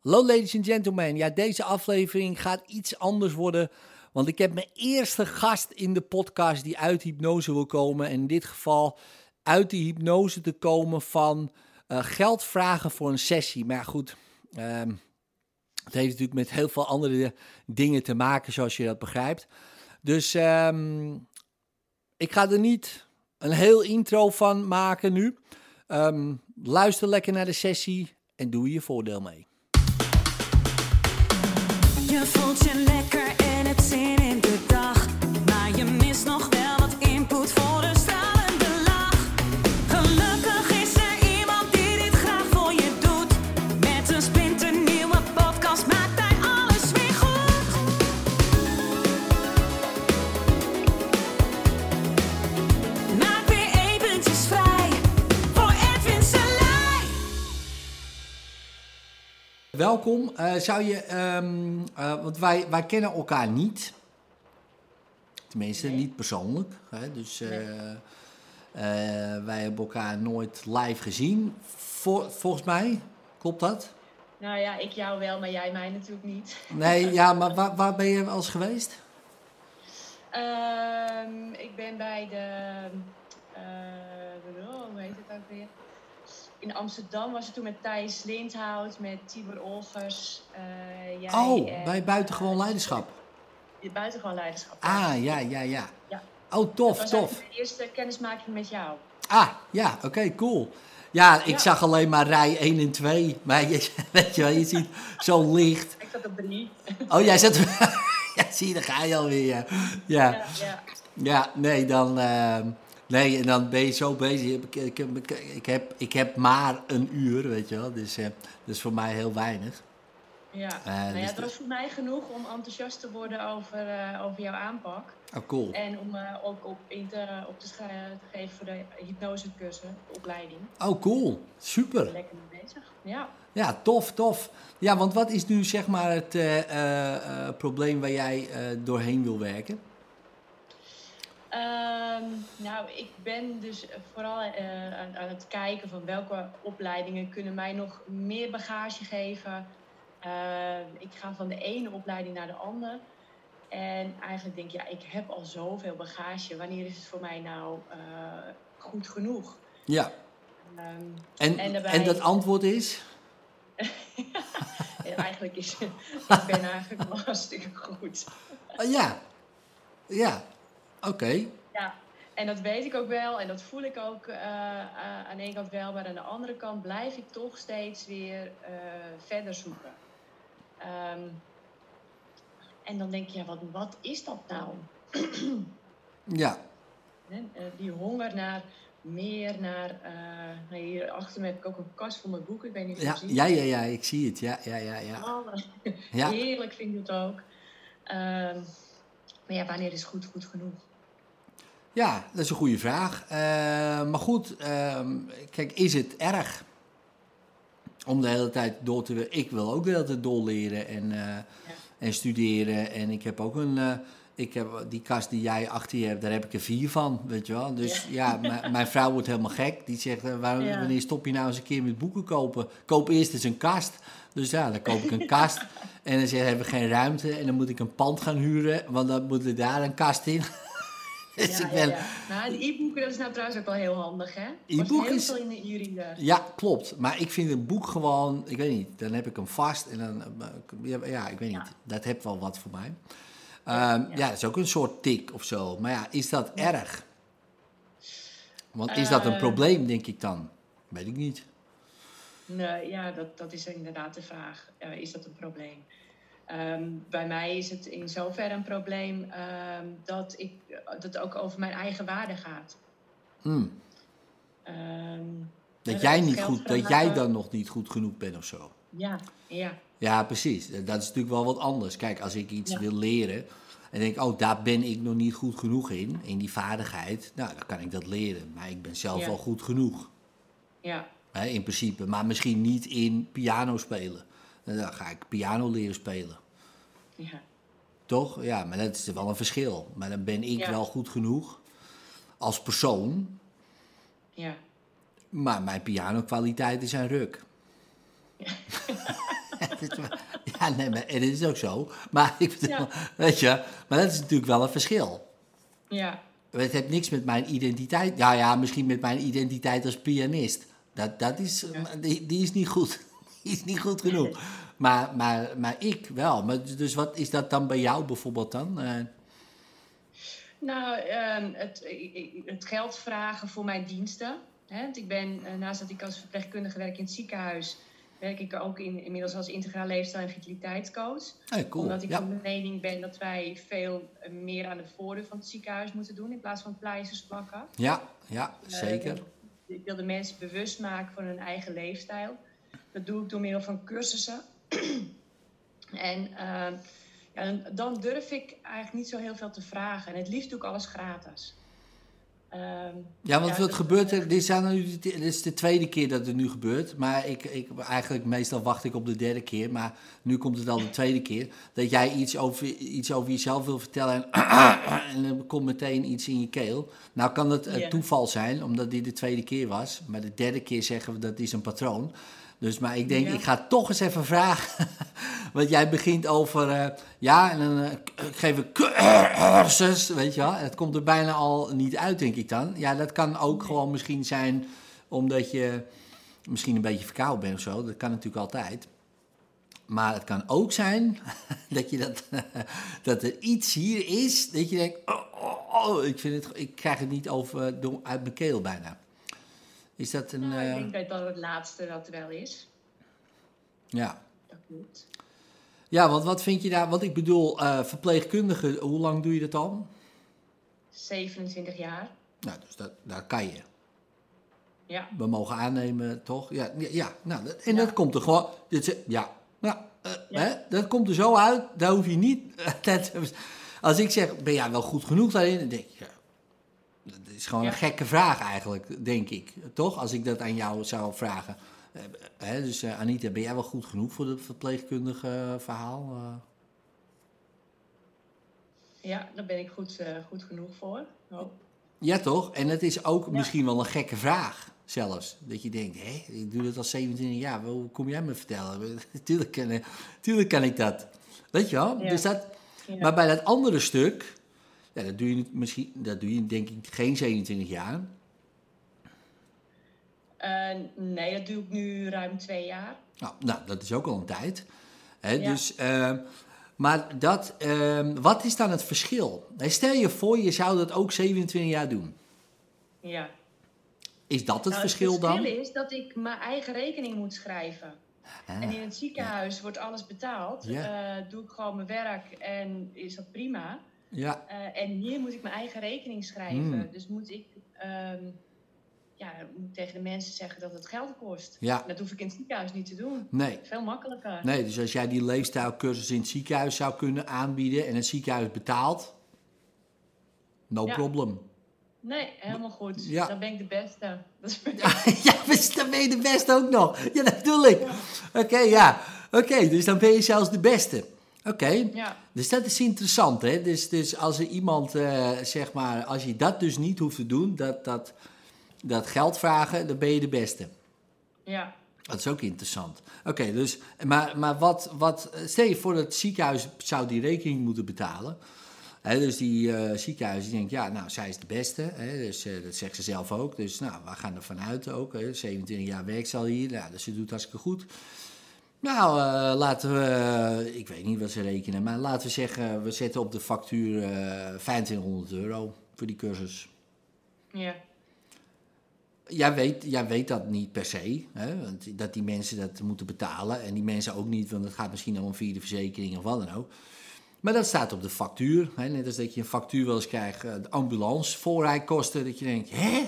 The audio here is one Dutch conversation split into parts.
Hallo ladies and gentlemen. Ja, deze aflevering gaat iets anders worden. Want ik heb mijn eerste gast in de podcast die uit hypnose wil komen. En in dit geval uit die hypnose te komen van uh, geld vragen voor een sessie. Maar goed, um, het heeft natuurlijk met heel veel andere dingen te maken, zoals je dat begrijpt. Dus um, ik ga er niet een heel intro van maken nu. Um, luister lekker naar de sessie en doe je voordeel mee. Je voelt Welkom. Eh, zou je, ehm, eh, want wij, wij kennen elkaar niet. Tenminste, niet persoonlijk. Hè? Dus eh, wij hebben elkaar nooit live gezien. Vol- volgens mij, klopt dat? Nou ja, ik jou wel, maar jij mij natuurlijk niet. Nee, ja, maar waar, waar ben je als geweest? Ehm, ik ben bij de, hoe heet het ook weer? In Amsterdam was het toen met Thijs Lindhout, met Tibor Olgers. eh, jij Oh, en, bij Buitengewoon Leiderschap. eh, Buitengewoon Leiderschap. Ah, ja, ja, ja. Ja. Oh, Dat tof, was tof. mijn eerste kennismaking met jou. Ah, ja, oké, cool. Ja, ik Ja. zag alleen maar rij 1 en 2. Maar je, weet je wel, je ziet zo licht. Ik zat op drie. Oh, jij zat... ja, zie je, daar ga je alweer. Ja, ja. Ja, ja. ja nee, dan... ehm, nee, en dan ben je zo bezig. Ik, ik, ik, ik, heb, ik heb maar een uur, weet je wel. Dus eh, dat is voor mij heel weinig. ja. Eh, nou dus ja, het de- was voor mij genoeg om enthousiast te worden over, eh, over jouw aanpak. Oh, cool. En om eh, ook op, in te, op te, schrijven, te geven voor de hypnosecursus, de opleiding. Oh, cool. Super. Lekker mee bezig. Ja. Ja, tof, tof. Ja, want wat is nu zeg maar het probleem waar jij doorheen wil werken? Ehm, nou, ik ben dus vooral eh, aan, aan het kijken van welke opleidingen kunnen mij nog meer bagage geven. Ehm, ik ga van de ene opleiding naar de andere. En eigenlijk denk ik, ja, ik heb al zoveel bagage. Wanneer is het voor mij nou eh, goed genoeg? Ja. Ehm, En, en, dat antwoord is? en eigenlijk is ik ben eigenlijk wel hartstikke goed. Ah, ja. Ja. Oké. Ja, en dat weet ik ook wel en dat voel ik ook eh, eh, aan de ene kant wel, maar aan de andere kant blijf ik toch steeds weer eh, verder zoeken. Ehm, en dan denk je, ja, wat, wat is dat nou? Ja. Die honger naar meer, naar... nou, hier achter me heb ik ook een kast vol met boeken, ik weet niet of je Ja, ziet. ja, ja, ja, ik zie het. Ja, ja, ja, ja. Alle- Ja, Heerlijk vind ik het ook. Ehm, maar ja, wanneer is goed goed genoeg? Ja dat is een goede vraag. Eh, maar goed, ehm, kijk, is het erg om de hele tijd door te... Ik wil ook de hele tijd doorleren en, eh, en studeren. En ik heb ook een... eh, ik heb die kast die jij achter je hebt, daar heb ik er vier van, weet je wel. Dus ja, mijn- mijn vrouw wordt helemaal gek. Die zegt, waarom, Ja. wanneer stop je nou eens een keer met boeken kopen? Koop eerst eens een kast. Dus ja, dan koop ik een kast. En dan zeg, hebben we geen ruimte. En dan moet ik een pand gaan huren, want dan moet er daar een kast in. dus Ja, ik ja, ben... ja. Nou, e-boeken, dat is nou trouwens ook wel heel handig, hè? E-book heel is- veel in de e-reader. Ja, klopt. Maar ik vind een boek gewoon, ik weet niet, dan heb ik hem vast en dan, eh, ja, ik weet niet, dat heeft wel wat voor mij. Ja, Ehm, dat is ook een soort tik of zo. Maar ja, is dat erg? Want is dat een Eh. probleem, denk ik dan? Weet ik niet. Nee, ja, dat, dat is inderdaad de vraag. Eh, is dat een probleem? Ehm, bij mij is het in zoverre een probleem ehm, dat, ik, dat het ook over mijn eigen waarde gaat. Hmm. Ehm, Dat jij niet goed, dat jij dan nog niet goed genoeg bent of zo. ja, ja, Ja, precies. Dat is natuurlijk wel wat anders. Kijk, als ik iets Ja. wil leren en denk, oh, daar ben ik nog niet goed genoeg in, in die vaardigheid, nou, dan kan ik dat leren. Maar ik ben zelf Ja. wel goed genoeg. ja, in principe, maar misschien niet in piano spelen. Dan ga ik piano leren spelen. ja. Toch? Ja, maar dat is wel een verschil. Maar dan ben ik Ja. wel goed genoeg als persoon. ja. Maar mijn pianokwaliteiten zijn ruk. wel- ja, nee, maar, en het is ook zo. Maar ik bedoel, Ja. weet je, maar dat is natuurlijk wel een verschil. Ja, Het heeft niks met mijn identiteit. Ja, ja, misschien met mijn identiteit als pianist. Dat, dat is, die, die is niet goed. Die is niet goed genoeg. Maar, maar, maar ik wel. Maar dus wat is dat dan bij jou bijvoorbeeld dan? Eh, nou, ehm, het, het geld vragen voor mijn diensten. Hè? Want ik ben, eh, naast dat ik als verpleegkundige werk in het ziekenhuis, werk ik ook in, inmiddels als integraal leefstijl- en vitaliteitscoach. hey, cool. Omdat ik Ja. van mening ben dat wij veel eh, meer aan de voordeur van het ziekenhuis moeten doen in plaats van pleisters plakken. ja, ja, zeker. Ik wil de mensen bewust maken van hun eigen leefstijl. Dat doe ik door middel van cursussen. en eh, ja, dan, dan durf ik eigenlijk niet zo heel veel te vragen. En het liefst doe ik alles gratis. Ehm, Ja, want ja, wat gebeurt er? Dit, nu, dit is de tweede keer dat het nu gebeurt. Maar ik, ik, eigenlijk meestal wacht ik op de derde keer. Maar nu komt het al de tweede keer. Dat jij iets over, iets over jezelf wil vertellen. En, en er komt meteen iets in je keel. Nou kan het een toeval zijn, omdat dit de tweede keer was. Maar de derde keer zeggen we dat is een patroon. Dus, maar ik denk, Ja. ik ga toch eens even vragen. Want jij begint over, eh, ja, en dan eh, k- ik geef een cursus, weet je wel. Het komt er bijna al niet uit, denk ik dan. Ja, dat kan ook gewoon misschien zijn omdat je misschien een beetje verkouden bent of zo. Dat kan natuurlijk altijd. Maar het kan ook zijn dat, je dat, dat er iets hier is dat je denkt, oh, oh, oh, ik, vind het, ik krijg het niet over, door- uit mijn keel bijna. Is dat een... nou, ik eh, denk dat dat het laatste dat wel is. ja. Dat klopt. Ja, want wat vind je daar? Want ik bedoel, eh verpleegkundige, hoe lang doe je dat al? 27 jaar. Nou, dus dat, daar kan je. Ja, We mogen aannemen, toch? Ja, ja, ja nou, dat- en Ja. dat komt er gewoon. Dit, ja, nou, eh, Ja. Hè, dat komt er zo uit. Daar hoef je niet. dat- als ik zeg, ben jij wel goed genoeg daarin? Dan denk dat is gewoon Ja. een gekke vraag eigenlijk, denk ik. Toch? Als ik dat aan jou zou vragen. Eh, hè, dus eh, Anita, ben jij wel goed genoeg voor het verpleegkundige eh, verhaal? Ja daar ben ik goed, goed genoeg voor. Oh. Ja, toch? En het is ook misschien wel een gekke vraag zelfs. Dat je denkt, hé, ik doe dat al 27 jaar. Hoe kom jij me vertellen? tuurlijk, kan, tuurlijk kan ik dat. Weet je wel? Ja. Dus dat, Ja. Maar bij dat andere stuk, ja, dat, doe je misschien, dat doe je denk ik geen 27 jaar. Eh, nee, dat doe ik nu ruim twee jaar. Nou, nou dat is ook al een tijd. Hè, Ja. dus, ehm, maar dat, ehm, wat is dan het verschil? Stel je voor, je zou dat ook 27 jaar doen. Ja. Is dat het Nou, verschil het dan? verschil is dat ik mijn eigen rekening moet schrijven. Ah, En in het ziekenhuis wordt alles betaald. Ja. Eh, doe ik gewoon mijn werk en is dat prima. Ja, Eh, en hier moet ik mijn eigen rekening schrijven. Hmm. Dus moet ik ehm, ja, moet tegen de mensen zeggen dat het geld kost. ja, Dat hoef ik in het ziekenhuis niet te doen. nee. Veel makkelijker. Nee, dus als jij die leefstijlcursus in het ziekenhuis zou kunnen aanbieden en het ziekenhuis betaalt, no Ja. problem. Nee, helemaal goed. Ja. Dan ben ik de beste. Dat is ja, dan ben je de beste ook nog. Ja, dat bedoel ik. Oké, ja. Oké, dus dan ben je zelfs de beste. Oké, ja. dus dat is interessant, hè. Dus, dus als er iemand, eh, zeg maar, als je dat dus niet hoeft te doen, dat, dat, dat geld vragen, dan ben je de beste. ja. Dat is ook interessant. Oké, dus, maar, maar wat, wat, stel je voor dat het ziekenhuis zou die rekening moeten betalen. Hè, dus die eh ziekenhuis die denkt, ja, nou, zij is de beste. Hè, dus eh, dat zegt ze zelf ook. Dus nou, we gaan er vanuit ook. Hè, 27 jaar werkt ze al hier. Ja, dus ze doet hartstikke goed. Nou, eh, laten we, ik weet niet wat ze rekenen, maar laten we zeggen, we zetten op de factuur eh 2500 euro voor die cursus. ja. Jij weet, jij weet dat niet per se, hè? Want dat die mensen dat moeten betalen. En die mensen ook niet, want het gaat misschien allemaal via de verzekering of wat dan ook. Maar dat staat op de factuur. Hè? Net als dat je een factuur wel eens krijgt, eh, de ambulance, voorrijkosten. Dat je denkt, hè?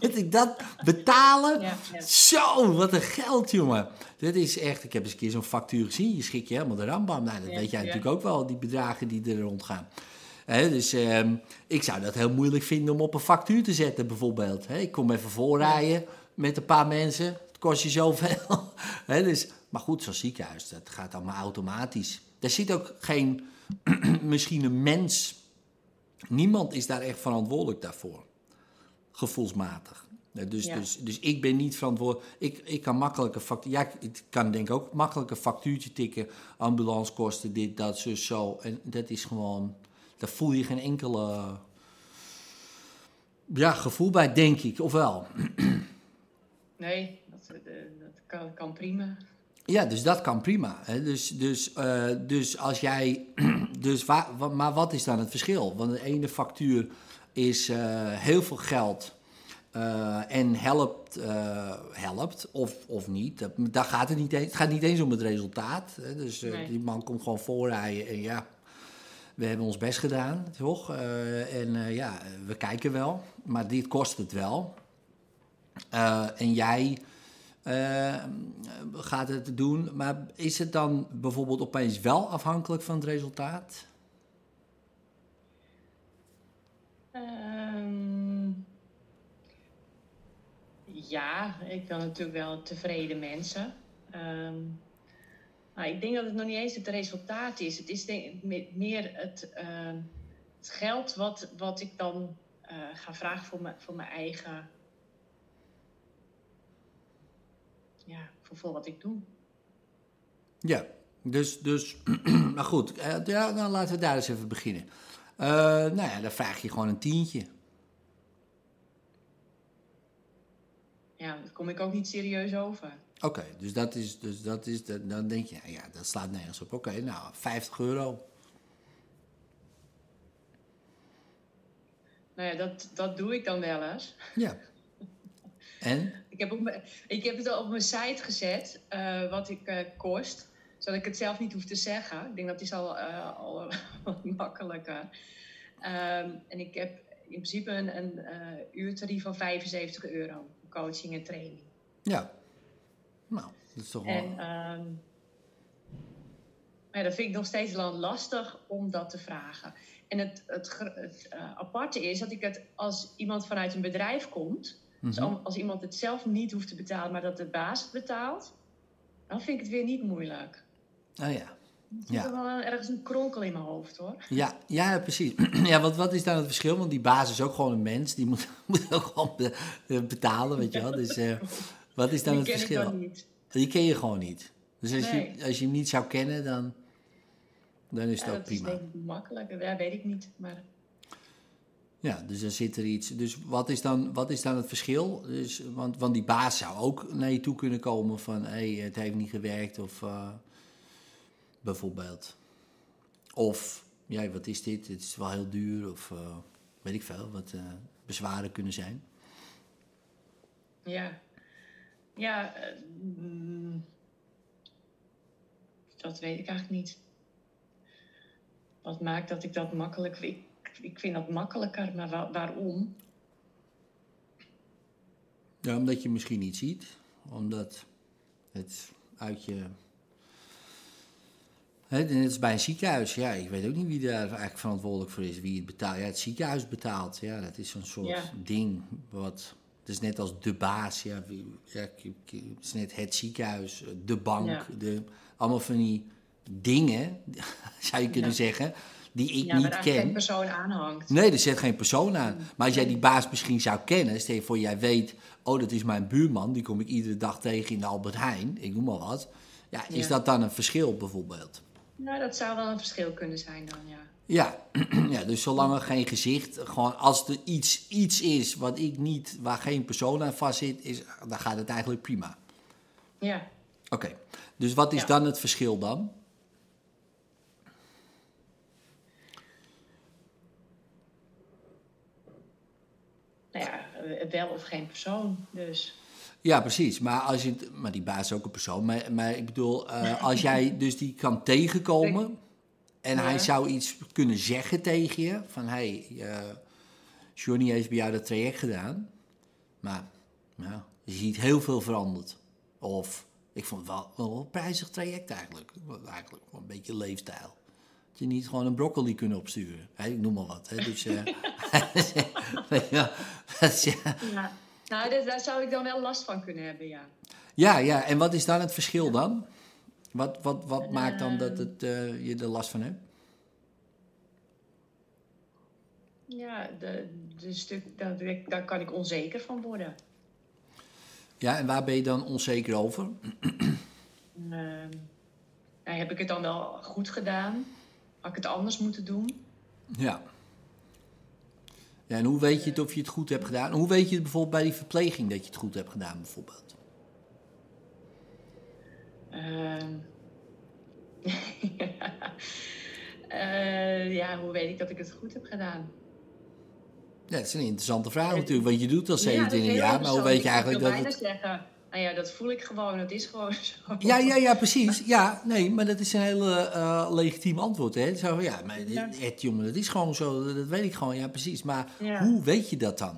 Moet ik dat betalen? Ja, ja. Zo, wat een geld, jongen. Dit is echt, ik heb eens een keer zo'n factuur gezien. Je schrik je helemaal de rambam. Nou, dat Ja, weet jij natuurlijk ook wel, die bedragen die er rondgaan. Hè, dus ehm, ik zou dat heel moeilijk vinden om op een factuur te zetten, bijvoorbeeld. Ik kom even voorrijden met een paar mensen. Het kost je zoveel. Hè, dus, maar goed, zo'n ziekenhuis, dat gaat allemaal automatisch. Daar zit ook geen, misschien een mens. Niemand is daar echt verantwoordelijk daarvoor. Gevoelsmatig. Dus, Ja. dus, dus ik ben niet verantwoordelijk. Ik, ik kan makkelijk een factuur. Ja, ik- kan denk ik ook makkelijk een factuurtje tikken. Ambulancekosten, dit, dat, zo, zo. En dat is gewoon. Daar voel je geen enkele. Ja, gevoel bij, denk ik. Of wel? Nee, dat, eh, dat kan, kan prima. Ja, dus dat kan prima. Hè? Dus, dus, eh, dus als jij. Dus wa- maar wat is dan het verschil? Want de ene factuur is eh, heel veel geld. eh, en helpt, helpt of, of niet. Dat, daar gaat het, niet eens, het gaat niet eens om het resultaat. Hè? Dus Nee. die man komt gewoon voorrijden en ja, we hebben ons best gedaan, toch? En ja, we kijken wel, maar dit kost het wel. En jij eh, gaat het doen, maar is het dan bijvoorbeeld opeens wel afhankelijk van het resultaat? Ehm, ja, ik wil natuurlijk wel tevreden mensen. Ehm, maar ik denk dat het nog niet eens het resultaat is. Het is meer het, het geld wat, wat ik dan eh, ga vragen voor, voor mijn eigen. Ja, voor, voor wat ik doe. Ja, dus, dus maar goed, eh, ja, dan laten we daar eens even beginnen. Eh, nou ja, dan vraag je gewoon een tientje. Ja, daar kom ik ook niet serieus over. Oké, dus dat is, dus dat is, dat- dan denk je, ja, dat slaat nergens op. Oké, nou, 50 euro. Nou ja, dat, dat doe ik dan wel eens. Ja. En? Ik heb, ook me- ik heb het al op mijn site gezet, eh, wat ik eh, kost. Zodat ik het zelf niet hoef te zeggen. Ik denk dat is al, eh, al wat makkelijker. Ehm, en ik heb in principe een, een uurtarief van 75 euro. Coaching en training. Ja. Nou, dat is toch wel... En ehm, maar ja, dat vind ik nog steeds lastig om dat te vragen. En het, het, het aparte is dat ik het als iemand vanuit een bedrijf komt... Dus Mhm. al- als iemand het zelf niet hoeft te betalen, maar dat de baas het betaalt, dan vind ik het weer niet moeilijk. Oh ja. Ik Ja. heb wel ergens een kronkel in mijn hoofd hoor. Ja, ja, precies. ja, want wat is dan het verschil? Want die baas is ook gewoon een mens. Die moet, moet ook gewoon eh, betalen, weet je wel. Dus eh, wat is dan Die het ken ik verschil? dan niet. Die ken je gewoon niet. Dus als, Nee. je, als je hem niet zou kennen, dan, dan is Ja, het ook dat is prima. denk ik makkelijk. Ja, weet ik niet. Maar Ja, dus dan zit er iets. Dus wat is dan, wat is dan het verschil? Dus, want, want die baas zou ook naar je toe kunnen komen van... hé, hey, het heeft niet gewerkt of... eh, bijvoorbeeld. Of, ja, wat is dit? Het is wel heel duur of... eh, weet ik veel, wat eh, bezwaren kunnen zijn. ja, ja mm, dat weet ik eigenlijk niet. Wat maakt dat ik dat makkelijk... Ik, ik vind dat makkelijker, maar wa- waarom? Ja, omdat je misschien niet ziet. Omdat het uit je... Hè, net als bij een ziekenhuis. Ja, ik weet ook niet wie daar eigenlijk verantwoordelijk voor is. Wie het betaalt. Ja, het ziekenhuis betaalt. Ja, dat is zo'n soort Ja. ding. Wat, het is net als de baas. Ja, ja, het is net het ziekenhuis, de bank. Ja. De, allemaal van die dingen, zou je kunnen zeggen, die ik Ja, niet eigenlijk geen ken. persoon aanhangt. Nee, er zit geen persoon aan. Maar als jij die baas misschien zou kennen, stel je voor, jij weet, oh, dat is mijn buurman, die kom ik iedere dag tegen in de Albert Heijn, ik noem maar wat. Ja, is Ja. dat dan een verschil bijvoorbeeld? Nou, dat zou wel een verschil kunnen zijn dan, ja. Ja, ja dus zolang er geen gezicht, gewoon als er iets, iets is wat ik niet, waar geen persoon aan vast zit, is, dan gaat het eigenlijk prima. Ja, Oké, dus wat is Ja. dan het verschil dan? Nou ja, eh, wel of geen persoon, dus... Ja, precies. Maar, als je, maar die baas is ook een persoon. Maar, maar ik bedoel, eh, als jij dus die kan tegenkomen en hij zou iets kunnen zeggen tegen je, van hé, hey, eh, Johnny heeft bij jou dat traject gedaan, maar ja, je ziet heel veel veranderd. Of, ik vond het wel, wel een prijzig traject eigenlijk. Eigenlijk een beetje leefstijl. Dat je niet gewoon een broccoli kunnen opsturen. Ik noem maar wat. Hè. Dus, eh, ja, ja. Ja. Nou, dat- daar zou ik dan wel last van kunnen hebben, ja. Ja, ja, en wat is dan het verschil dan? Wat, wat, wat maakt dan dat Ehm. het, eh, je er last van hebt? Ja, de, de stuk, daar, daar kan ik onzeker van worden. Ja, en waar ben je dan onzeker over? Ehm, nou, heb ik het dan wel goed gedaan? Had ik het anders moeten doen? Ja. ja. En hoe weet je het of je het goed hebt gedaan? Hoe weet je het bijvoorbeeld bij die verpleging dat je het goed hebt gedaan, bijvoorbeeld? Ehm. Eh, ja, hoe weet ik dat ik het goed heb gedaan? Ja, dat is een interessante vraag natuurlijk, want je doet al Ja, dat is 27 heel jaar, maar hoe weet je eigenlijk dat het... zeggen, nou ja, dat voel ik gewoon, dat is gewoon zo. Ja, ja, ja, precies. Ja, nee, maar dat is een hele eh, legitiem antwoord, hè. Zo, ja, maar. Ed, jongen, dat is gewoon zo, dat weet ik gewoon, ja, precies. Maar Ja. hoe weet je dat dan?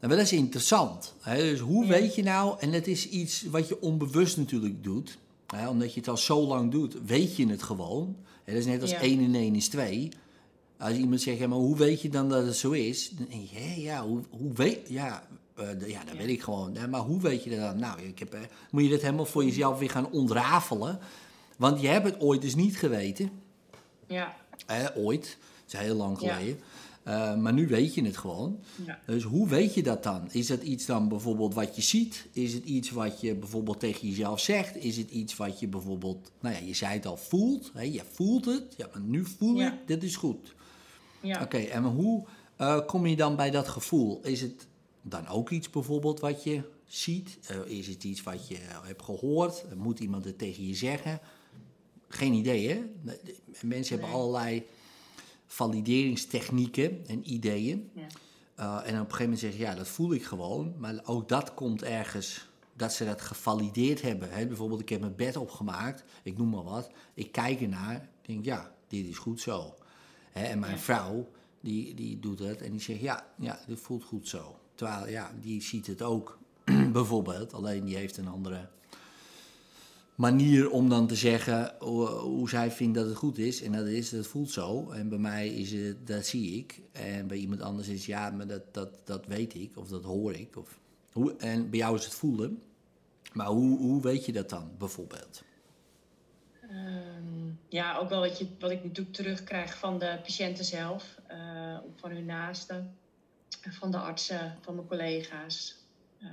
Nou, dat is interessant. Hè? Dus hoe Ja. weet je nou, en dat is iets wat je onbewust natuurlijk doet, hè? omdat je het al zo lang doet, weet je het gewoon. Hè? Dat is net als Ja. 1 en 1 is 2. Als iemand zegt, ja, maar hoe weet je dan dat het zo is? Dan denk je, hé, ja, hoe, hoe weet Ja, eh, ja, dat Ja. weet ik gewoon. Ja, maar hoe weet je dat dan? Nou, ik heb, eh, moet je dat helemaal voor jezelf weer gaan ontrafelen. Want je hebt het ooit dus niet geweten. Ja, Hè, ooit. Dat is heel lang geleden. Eh, maar nu weet je het gewoon. ja. Dus hoe weet je dat dan? Is dat iets dan bijvoorbeeld wat je ziet? Is het iets wat je bijvoorbeeld tegen jezelf zegt? Is het iets wat je bijvoorbeeld, nou ja, je zei het al, voelt? Hè? Je voelt het. Ja, maar nu voel ik, dit is goed. ja. Oké, en hoe kom je dan bij dat gevoel? Is het dan ook iets bijvoorbeeld wat je ziet? Eh, is het iets wat je hebt gehoord? Moet iemand het tegen je zeggen? Geen idee, hè? Mensen hebben allerlei valideringstechnieken en ideeën. Ja. Uh, en op een gegeven moment zeggen, ja, dat voel ik gewoon. Maar ook dat komt ergens, dat ze dat gevalideerd hebben. Hè? Bijvoorbeeld, ik heb mijn bed opgemaakt, ik noem maar wat. Ik kijk ernaar, ik denk, ja, dit is goed zo. Hè? En mijn Ja. vrouw, die, die doet het en die zegt, ja, ja, dit voelt goed zo. Terwijl, ja, die ziet het ook, bijvoorbeeld. Alleen die heeft een andere manier om dan te zeggen hoe, zij vindt dat het goed is. En dat is, dat voelt zo. En bij mij is het, dat zie ik. En bij iemand anders is ja, maar dat, dat, dat weet ik. Of dat hoor ik. Of, hoe, en bij jou is het voelen. Maar hoe, hoe weet je dat dan, bijvoorbeeld? Ehm, ja, ook wel wat, je, wat ik natuurlijk terugkrijg van de patiënten zelf, eh, van hun naasten, van de artsen, van mijn collega's. Eh,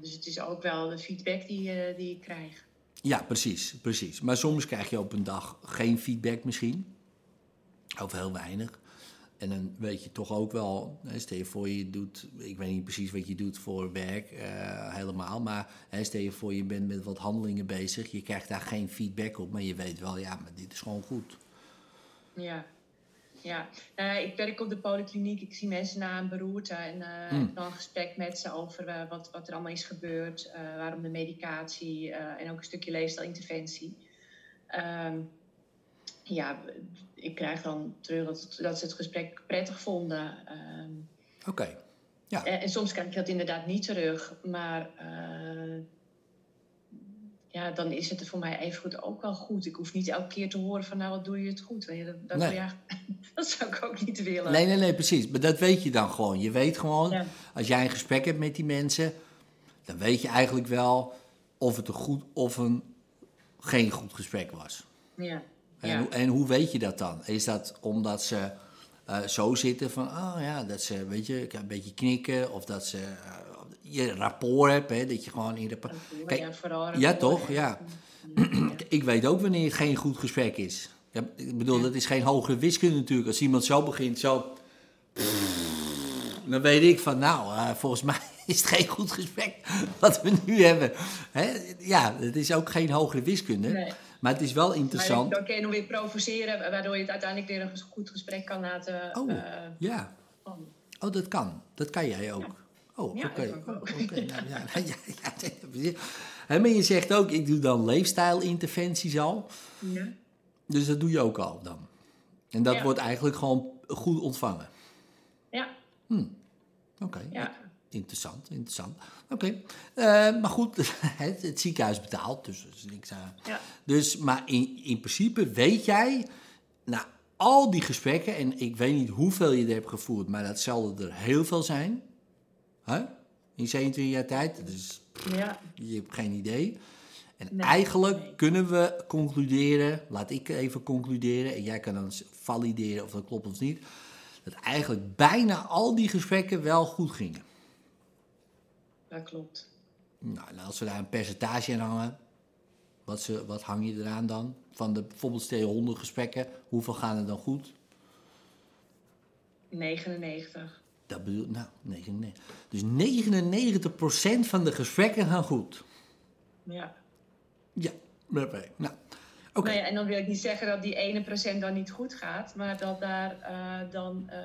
dus het is ook wel de feedback die, eh, die ik krijg. Ja, precies, precies. Maar soms krijg je op een dag geen feedback misschien. Of heel weinig. En dan weet je toch ook wel, stel je voor je doet, ik weet niet precies wat je doet voor werk eh, helemaal, maar stel je voor je bent met wat handelingen bezig, je krijgt daar geen feedback op, maar je weet wel, ja, maar dit is gewoon goed. Ja, ja. Nou, ik werk op de polykliniek. Ik zie mensen na een beroerte en eh Mm. dan een gesprek met ze over eh, wat, wat er allemaal is gebeurd, eh, waarom de medicatie eh, en ook een stukje leefstijlinterventie. Ehm, ja, ik krijg dan terug dat, dat ze het gesprek prettig vonden. Ehm, Oké, ja. en, en soms krijg ik dat inderdaad niet terug, maar eh, ja, dan is het voor mij evengoed ook wel goed. Ik hoef niet elke keer te horen van nou, wat doe je het goed? Weet je, dat, dat, Nee. ja, dat zou ik ook niet willen. Nee, nee, nee, precies. Maar dat weet je dan gewoon. Je weet gewoon, Ja. als jij een gesprek hebt met die mensen, dan weet je eigenlijk wel of het een goed of een geen goed gesprek was. Ja. En, Ja. hoe, en hoe weet je dat dan? Is dat omdat ze eh, zo zitten van, oh ja, dat ze, weet je, een beetje knikken, of dat ze eh, je rapport hebt, hè, dat je gewoon in rapport. Kijk, ja, toch? Ja. Ik weet ook wanneer het geen goed gesprek is. Ja, ik bedoel, dat is geen hogere wiskunde natuurlijk. Als iemand zo begint, zo... Dan weet ik van, nou, eh, volgens mij is het geen goed gesprek wat we nu hebben. Hè? Ja, het is ook geen hogere wiskunde. Nee. Maar het is wel Maar interessant. dan kun je nog weer provoceren, waardoor je het uiteindelijk weer een goed gesprek kan laten Oh, eh, ja. Oh, dat kan. Dat kan jij ook. Oh, oké. Ja, dat kan ik ook. Oh, oké. Nou, ja, ja, ja, ja, maar je zegt ook, ik doe dan leefstijlinterventies al. Ja. Dus dat doe je ook al dan. En dat wordt eigenlijk gewoon goed ontvangen. Ja, Oké, ja. interessant, interessant. Oké, Eh, maar goed, het, het ziekenhuis betaalt, dus dat is niks aan. Ja. Dus, maar in, in principe weet jij, na al die gesprekken, en ik weet niet hoeveel je er hebt gevoerd, maar dat zal er heel veel zijn. Hè? In 27 jaar tijd, dus ja. je hebt geen idee. En Nee, eigenlijk nee. kunnen we concluderen, laat ik even concluderen, en jij kan dan valideren of dat klopt of niet, dat eigenlijk bijna al die gesprekken wel goed gingen. dat klopt. Nou, en als we daar een percentage aan hangen, wat, ze, wat hang je eraan dan? Van de bijvoorbeeld stel je 100 gesprekken, hoeveel gaan er dan goed? 99. Dat bedoel nou, 99. Dus 99% van de gesprekken gaan goed. Ja. Ja, oké. Nou, oké. Nou ja, en dan wil ik niet zeggen dat die ene procent dan niet goed gaat, maar dat daar eh, dan eh,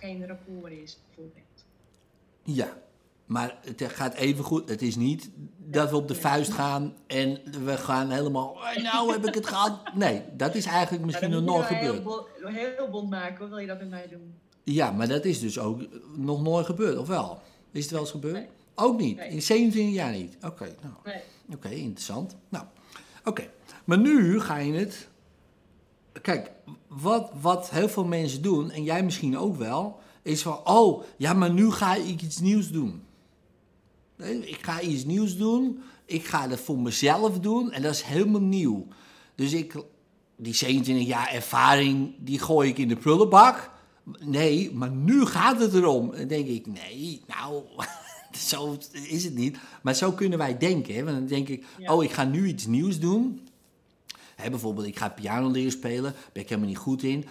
geen rapport is, bijvoorbeeld. Ja, maar het gaat even goed. Het is niet dat we op de vuist gaan en we gaan helemaal. "Oh, Nou heb ik het gehad. Nee, dat is eigenlijk misschien nog nooit heel, gebeurd. bo- heel bond maken, hoe wil je dat met mij doen? Ja, maar dat is dus ook nog nooit gebeurd, of wel? Is het wel eens gebeurd? Nee. Ook niet. Nee. In 27 jaar niet. Oké, nou. Nee. Oké, interessant. Nou, oké. Maar nu ga je het. Kijk, wat, wat heel veel mensen doen, en jij misschien ook wel, is van: oh, ja, maar nu ga ik iets nieuws doen. Nee, ik ga iets nieuws doen. Ik ga het voor mezelf doen. En dat is helemaal nieuw. Dus ik, die 27 jaar ervaring, die gooi ik in de prullenbak. Nee, maar nu gaat het erom. Dan denk ik, nee, nou, zo is het niet. Maar zo kunnen wij denken. Hè? Want dan denk ik, Ja. oh, ik ga nu iets nieuws doen. Hè, bijvoorbeeld, ik ga piano leren spelen. Ben ik helemaal niet goed in.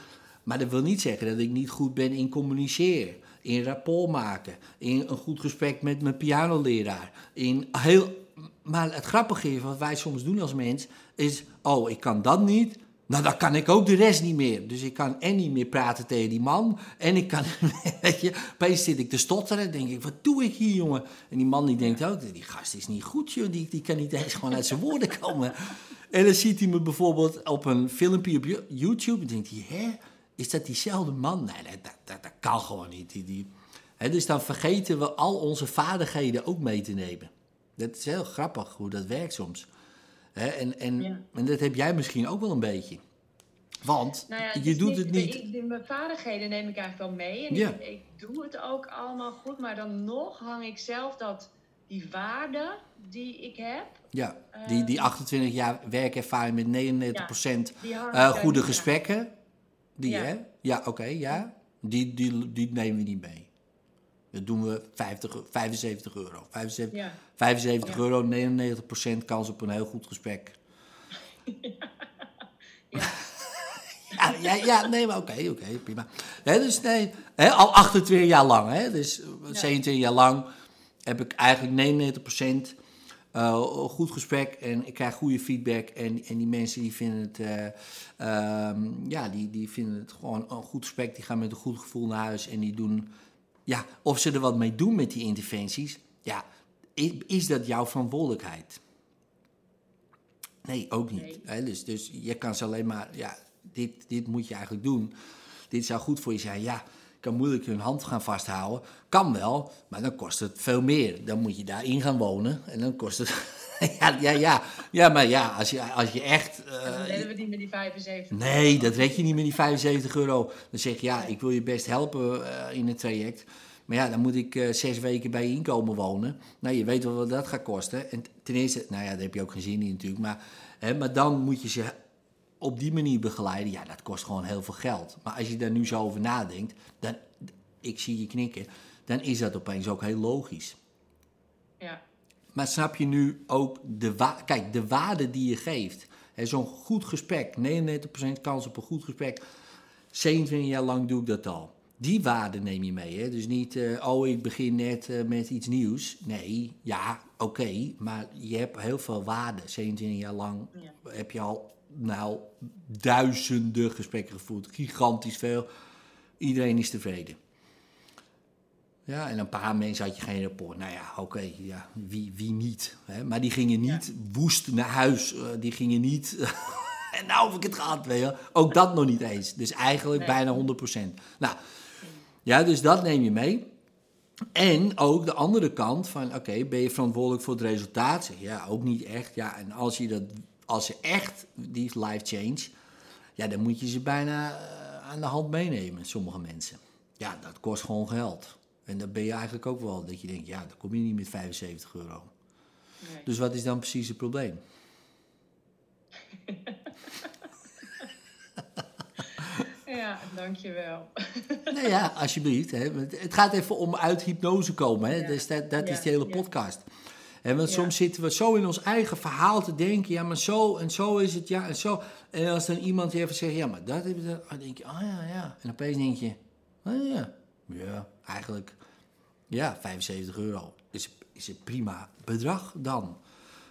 Maar dat wil niet zeggen dat ik niet goed ben in communiceren. In rapport maken. In een goed gesprek met mijn pianoleraar. In heel... Maar het grappige is, wat wij soms doen als mens, is... Oh, ik kan dat niet. Nou, dan kan ik ook de rest niet meer. Dus ik kan en niet meer praten tegen die man. En ik kan, weet je, opeens zit ik te stotteren. denk ik, wat doe ik hier, jongen? En die man die denkt ook, die gast is niet goed, joh. Die, die kan niet eens gewoon uit zijn woorden komen. En dan ziet hij me bijvoorbeeld op een filmpje op Yo- YouTube. En denkt hij, hè, is dat diezelfde man? Nee, dat, dat, dat, kan gewoon niet. Die, die, dus dan vergeten we al onze vaardigheden ook mee te nemen. Dat is heel grappig hoe dat werkt soms. Hè, en, en, Ja. en dat heb jij misschien ook wel een beetje. Want Nou ja, je is doet het niet. Ik, mijn vaardigheden neem ik eigenlijk wel mee. En Ja. ik, ik doe het ook allemaal goed. Maar dan nog hang ik zelf dat, die waarde die ik heb... Ja, die, die 28 jaar werkervaring met 99% die hang eh, goede gesprekken. Die, Ja. hè? Ja, oké, ja. Die, die, die nemen we niet mee. Dat doen we 50, 75 euro. 75, Ja. 75 Ja. euro, 99% kans op een heel goed gesprek. Ja. Ja, ja, ja nee, maar oké, oké, prima. Dus nee, hè, al 28 jaar lang, hè, dus eh, 27 jaar lang heb ik eigenlijk 99% eh, goed gesprek en ik krijg goede feedback. En, en die mensen die vinden het, eh, ehm, ja, die, die vinden het gewoon een goed gesprek. Die gaan met een goed gevoel naar huis en die doen, ja, of ze er wat mee doen met die interventies. Ja, is, is dat jouw verantwoordelijkheid? Nee, ook niet. Nee. Dus, dus je kan ze alleen maar, ja, dit, dit moet je eigenlijk doen. Dit zou goed voor je zijn. Ja, ik kan moeilijk hun hand gaan vasthouden. Kan wel, maar dan kost het veel meer. Dan moet je daarin gaan wonen en dan kost het... ja, ja, ja, ja, maar ja, als je, als je echt... eh, Dan redden we niet met die 75. Nee, dat red je niet met die 75 euro. Dan zeg je, ja, ik wil je best helpen eh, in het traject. Maar ja, dan moet ik eh, zes weken bij je inkomen wonen. Nou, je weet wel wat dat gaat kosten. En ten eerste, nou ja, daar heb je ook geen zin in natuurlijk. Maar, hè, maar dan moet je ze op die manier begeleiden. Ja, dat kost gewoon heel veel geld. Maar als je daar nu zo over nadenkt, dan, ik zie je knikken, dan is dat opeens ook heel logisch. Ja. Maar snap je nu ook de, wa- Kijk, de waarde die je geeft. Zo'n goed gesprek, 99% kans op een goed gesprek. 27 jaar lang doe ik dat al. Die waarde neem je mee. Hè? Dus niet, eh, oh, ik begin net eh, met iets nieuws. Nee, ja, oké. maar je hebt heel veel waarde. 27 jaar lang Ja. heb je al nou, duizenden gesprekken gevoerd. Gigantisch veel. Iedereen is tevreden. Ja, en een paar mensen had je geen rapport. Nou ja, oké, ja, wie, wie niet? Hè? Maar die gingen niet woest naar huis. eh, die gingen niet... en nou heb ik het gehad, weet je. Ook dat nog niet eens. Dus eigenlijk Nee. bijna 100%. Nou, ja, dus dat neem je mee. En ook de andere kant van, oké, ben je verantwoordelijk voor het resultaat? Zeg, Ja, ook niet echt. Ja, en als je dat, als je echt die life change, ja, dan moet je ze bijna eh, aan de hand meenemen, sommige mensen. Ja, dat kost gewoon geld. En dan ben je eigenlijk ook wel, dat je denkt, ja, dan kom je niet met 75 euro. Nee. Dus wat is dan precies het probleem? Ja, dankjewel. Nou ja, alsjeblieft. Hè. Het gaat even om uit hypnose komen. Hè. Ja. Dus dat, dat is de hele podcast. En want Ja. soms zitten we zo in ons eigen verhaal te denken, ja, maar zo en zo is het, ja, en zo. En als dan iemand even zegt, ja, maar dat heb je, dan dan denk je, oh ja, ja. En opeens denk je, oh ja, ja, eigenlijk, ja, 75 euro is, is een prima bedrag dan.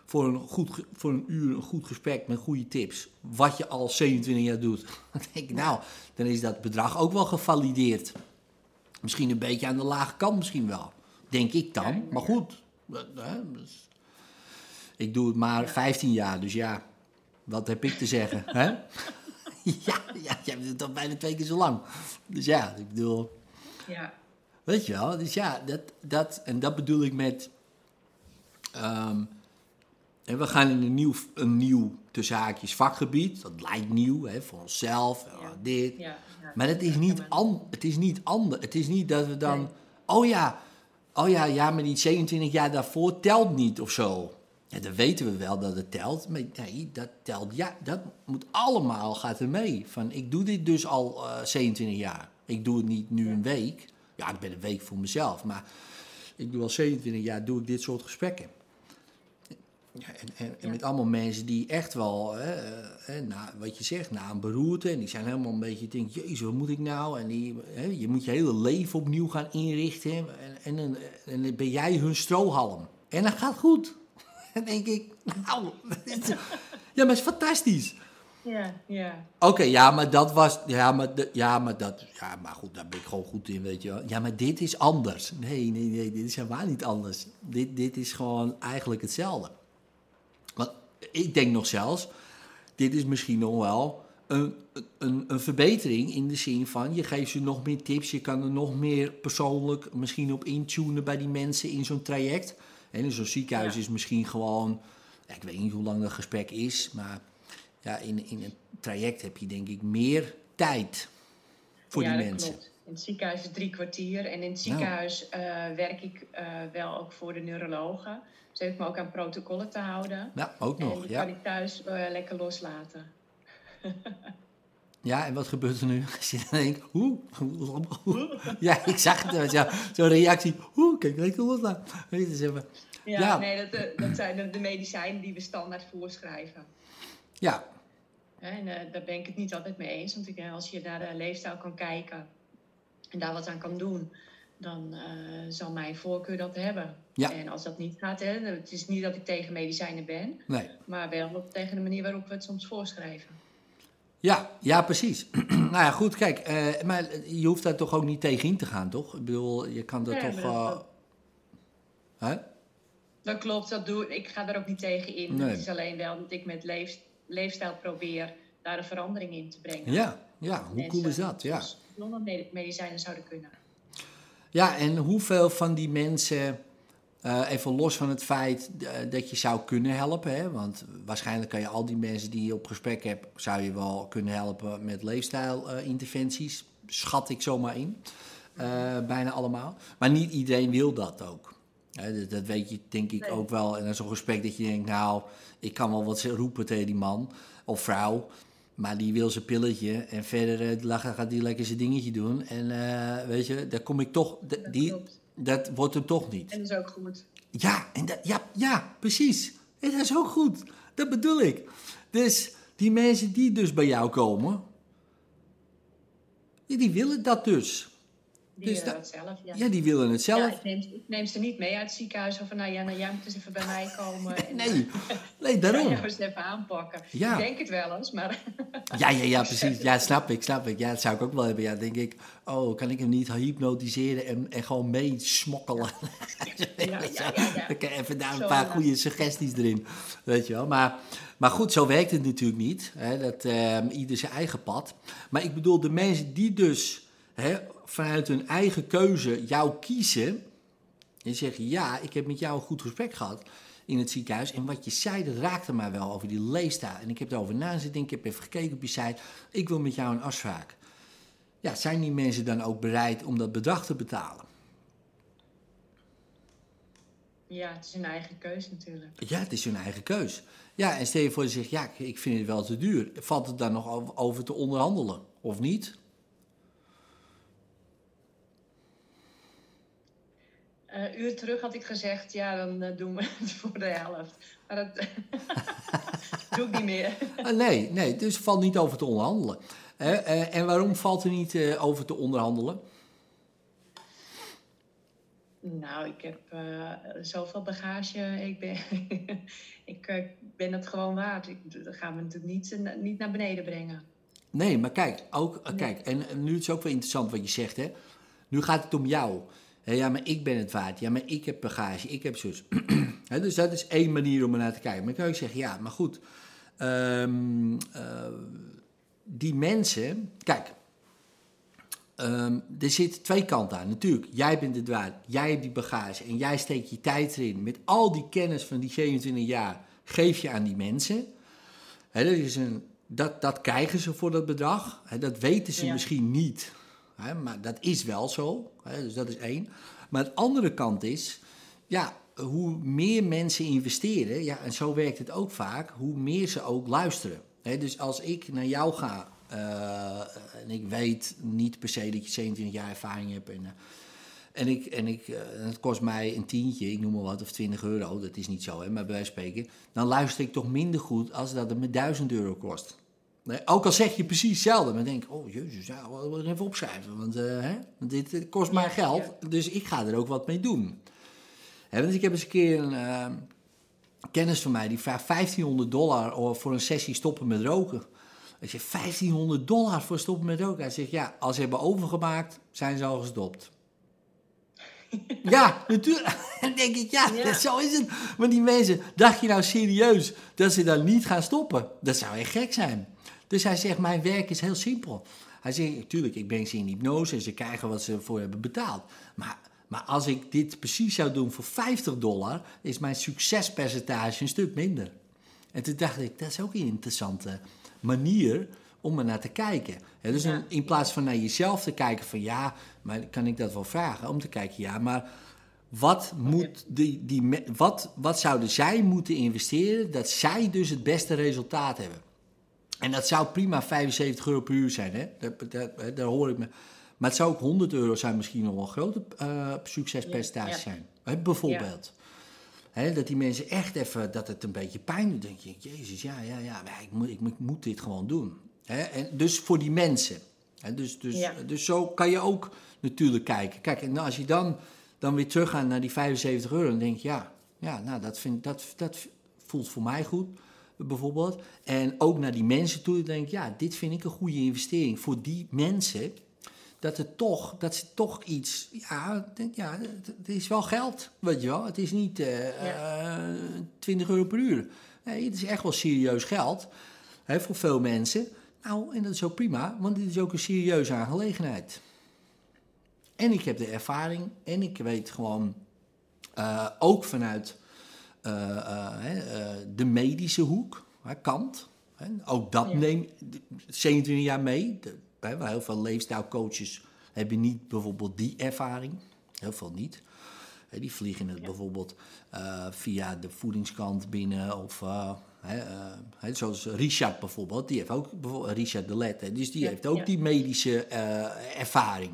Voor een, goed, voor een uur een goed gesprek met goede tips, wat je al 27 jaar doet. Dan denk ik, nou, dan is dat bedrag ook wel gevalideerd. Misschien een beetje aan de lage kant, misschien wel. Denk ik dan. Maar goed. ik doe het maar Ja. 15 jaar, dus ja, wat heb ik te zeggen? hè? ja, ja, jij bent toch bijna twee keer zo lang. Dus ja, ik bedoel, Ja, weet je wel. Dus ja, dat, dat, en dat bedoel ik met... ehm, en we gaan in een nieuw, een nieuw tussen haakjes vakgebied. Dat lijkt nieuw, hè, voor onszelf. eh, Ja. dit. ja, ja. Maar het is niet, an, het is niet anders. Het is niet dat we dan... Nee. Oh ja, oh ja, ja, maar die 27 jaar daarvoor telt niet of zo. Ja, dan weten we wel dat het telt. Maar nee, dat telt. Ja, dat moet allemaal, gaat er mee. Van, ik doe dit dus al eh 27 jaar. Ik doe het niet nu een week. Ja, ik ben een week voor mezelf. Maar ik doe al 27 jaar doe ik dit soort gesprekken. Ja, en, en, en met allemaal mensen die echt wel, hè, eh, na, wat je zegt, na een beroerte. En die zijn helemaal een beetje, denk, jezus, wat moet ik nou? En die, hè, je moet je hele leven opnieuw gaan inrichten. En, en, dan- en dan ben jij hun strohalm. En dat gaat goed. Dan denk ik, nou, ja, maar het is fantastisch. Ja, ja. Oké, ja, maar dat was. Ja maar, de- ja, maar dat. Ja, maar goed, daar ben ik gewoon goed in, weet je wel. Ja, maar dit is anders. Nee, nee, nee, dit is helemaal niet anders. Dit, dit is gewoon eigenlijk hetzelfde. Want ik denk nog zelfs. Dit is misschien nog wel een, een, een verbetering in de zin van. Je geeft ze nog meer tips. Je kan er nog meer persoonlijk misschien op intunen bij die mensen in zo'n traject. En in zo'n ziekenhuis Ja. is misschien gewoon. ik weet niet hoe lang dat gesprek is, maar ja, in, in een traject heb je denk ik meer tijd voor ja, die dat mensen. klopt. In het ziekenhuis is drie kwartier. En in het ziekenhuis eh, werk ik eh, wel ook voor de neurologen. Ze heeft me ook aan protocollen te houden. Ja, ook en nog. die Ja. kan ik thuis eh, lekker loslaten. ja, en wat gebeurt er nu? Als je dan denkt, hoe? Ja, ik zag het. Ja, Zo'n reactie. Hoe? Kijk, lekker dus even- Ja, Ja. nee, dat, dat zijn de, medicijnen die we standaard voorschrijven. Ja, En eh, daar ben ik het niet altijd mee eens. Want ik, eh, als je naar de leefstijl kan kijken en daar wat aan kan doen, dan eh, zal mijn voorkeur dat hebben. Ja. En als dat niet gaat, hè, het is niet dat ik tegen medicijnen ben, nee. maar wel tegen de manier waarop we het soms voorschrijven. Ja, ja, precies. nou ja, goed, kijk. maar je hoeft daar toch ook niet tegen in te gaan, toch? Ik bedoel, je kan Nee, toch... dat- hè? Dat klopt, dat doe ik. Ik ga daar ook niet tegen in. Nee. Het is alleen wel dat ik met leef, leefstijl probeer daar een verandering in te brengen. Ja, ja, hoe cool is dat? Ja. medi- medicijnen zouden kunnen. Ja, en hoeveel van die mensen, eh, even los van het feit eh, dat je zou kunnen helpen, hè, want waarschijnlijk kan je al die mensen die je op gesprek hebt, zou je wel kunnen helpen met leefstijlinterventies, schat ik zomaar in. Eh, bijna allemaal. Maar niet iedereen wil dat ook. Dat, weet je denk ik Nee. ook wel. En zo'n gesprek dat je denkt, nou, ik kan wel wat roepen tegen die man of vrouw. Maar die wil zijn pilletje en verder eh, gaat die lekker zijn dingetje doen. En eh, weet je, daar kom ik toch, Dat die, klopt. dat wordt hem toch niet. En dat is ook goed. Ja, en dat, ja, ja, precies. En dat is ook goed. Dat bedoel ik. Dus die mensen die dus bij jou komen, die willen dat dus. Die Dus dat zelf, ja. Ja, die willen het zelf. Ja, ik, neem, ik neem ze niet mee uit het ziekenhuis. Of van, nou ja, nou, jij moet eens even bij mij komen. En, Nee, nee, Ja, daarom. jou eens even aanpakken. Ja. Ik denk het wel eens, maar Ja, ja, ja, precies. Ja, snap ik, snap ik. Ja, dat zou ik ook wel hebben. Ja, denk ik, oh, kan ik hem niet hypnotiseren en, en gewoon meesmokkelen? ja, ja, ja, ja. Even daar een Zo, paar ja. goede suggesties erin. Weet je wel. Maar, maar goed, zo werkt het natuurlijk niet. Hè, dat ehm, ieder zijn eigen pad. Maar ik bedoel, de mensen die dus hè, vanuit hun eigen keuze jou kiezen. En zeggen, ja, ik heb met jou een goed gesprek gehad in het ziekenhuis. En wat je zei, dat raakte mij wel over die leefstijl. En ik heb erover na zitten denken, ik heb even gekeken op je site. Ik wil met jou een afspraak. Ja, zijn die mensen dan ook bereid om dat bedrag te betalen? ja, het is hun eigen keus natuurlijk. Ja, het is hun eigen keus. Ja, en stel je voor je zegt, ja, ik vind het wel te duur. Valt het daar nog over te onderhandelen, of niet? Een uur terug had ik gezegd, ja, dan eh, doen we het voor de helft. Maar dat doe ik niet meer. Ah, nee, nee, dus valt niet over te onderhandelen. Eh, eh, en waarom valt er niet eh, over te onderhandelen? Nou, ik heb eh, zoveel bagage. Ik ben, ik eh, ben het gewoon waard. Ik, dat gaan we natuurlijk niet, eh, niet naar beneden brengen. Nee, maar kijk, ook, eh, kijk en, en nu is het ook wel interessant wat je zegt, hè. Nu gaat het om jou. Ja, maar ik ben het waard. Ja, maar ik heb bagage, ik heb zus. Dus dat is één manier om er naar te kijken. Maar dan kan je zeggen, ja, maar goed. ehm, eh, die mensen, kijk, ehm, er zitten twee kanten aan. Natuurlijk, jij bent het waard, jij hebt die bagage en jij steekt je tijd erin. Met al die kennis van die 27 jaar geef je aan die mensen. Dat, is een, dat, dat krijgen ze voor dat bedrag. Dat weten ze Ja. misschien niet, maar dat is wel zo. Hè, dus dat is één. Maar de andere kant is, ja, hoe meer mensen investeren, ja, en zo werkt het ook vaak, hoe meer ze ook luisteren. Hè, dus als ik naar jou ga eh, en ik weet niet per se dat je 27 jaar ervaring hebt en, eh, en, ik, en, ik, eh, het kost mij een tientje, ik noem maar wat, of 20 euro, dat is niet zo, hè, maar bij wijze van spreken, dan luister ik toch minder goed als dat het me 1000 euro kost. Nee, ook al zeg je precies hetzelfde, maar denk oh jezus, ja, we moeten even opschrijven, want, eh, hè, dit eh, kost mij geld, dus ik ga er ook wat mee doen. Hè, want ik heb eens een keer een eh, kennis van mij die vraagt 1500 dollar voor een sessie stoppen met roken. Ik zeg 1500 dollar voor stoppen met roken. Hij zegt ja, als ze hebben overgemaakt, zijn ze al gestopt. ja, natuurlijk. Dan denk ik, ja, Ja. zo is het. Maar die mensen, dacht je nou serieus dat ze dan niet gaan stoppen? Dat zou echt gek zijn. Dus hij zegt, mijn werk is heel simpel. Hij zegt, natuurlijk, ik breng ze in hypnose en ze krijgen wat ze ervoor hebben betaald. Maar, maar als ik dit precies zou doen voor 50 dollar, is mijn succespercentage een stuk minder. En toen dacht ik, dat is ook een interessante manier om er naar te kijken. Dus Ja. in, plaats van naar jezelf te kijken van ja, maar kan ik dat wel vragen? Om te kijken, ja, maar wat, moet die, die, wat, wat zouden zij moeten investeren dat zij dus het beste resultaat hebben? En dat zou prima 75 euro per uur zijn, hè? Dat, daar hoor ik me. Maar het zou ook 100 euro zijn, misschien nog wel een grote eh, succespercentage Ja, zijn. Hè, bijvoorbeeld. Hè, dat die mensen echt even, dat het een beetje pijn doet. Dan denk je, jezus, ja, ja, ja, ik moet, ik, moet- ik moet dit gewoon doen. Hè, en dus voor die mensen. Hè, dus, dus, Ja. dus zo kan je ook natuurlijk kijken. Kijk, en als je dan, dan weer teruggaat naar die 75 euro, dan denk je, ja, ja nou, dat, vind, dat, dat voelt voor mij goed, bijvoorbeeld. En ook naar die mensen toe, denk ik, ja, dit vind ik een goede investering. Voor die mensen, dat, het toch, dat ze toch iets, ja, denk, ja, het, is wel geld, weet je wel. Het is niet eh, eh, 20 euro per uur. Nee, het is echt wel serieus geld hè, voor veel mensen. Nou, en dat is ook prima, want dit is ook een serieuze aangelegenheid. En ik heb de ervaring en ik weet gewoon eh, ook vanuit eh, eh, eh, de medische hoek, kant. Ook dat Ja. neemt 27 jaar mee. Heel veel leefstijlcoaches hebben niet bijvoorbeeld die ervaring. Heel veel niet. Die vliegen het bijvoorbeeld eh, via de voedingskant binnen. Of eh, hè, eh, zoals Richard bijvoorbeeld. Die heeft ook bijvoorbeeld Richard de Let. Hè, dus die Ja, heeft ook ja. die medische eh, ervaring.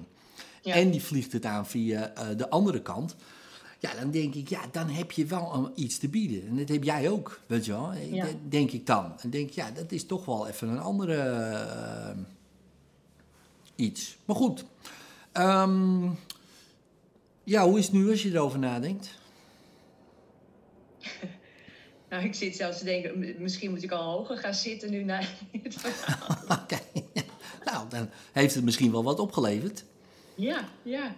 En die vliegt het aan via eh, de andere kant. Ja, dan denk ik, ja, dan heb je wel iets te bieden. En dat heb jij ook, weet je wel. Ja. Denk ik dan. En denk ja, dat is toch wel even een andere eh, iets. Maar goed. Ehm, ja, hoe is het nu als je erover nadenkt? Nou, ik zit zelfs te denken, misschien moet ik al hoger gaan zitten nu naar dit verhaal. Oké. nou, dan heeft het misschien wel wat opgeleverd. Ja, ja.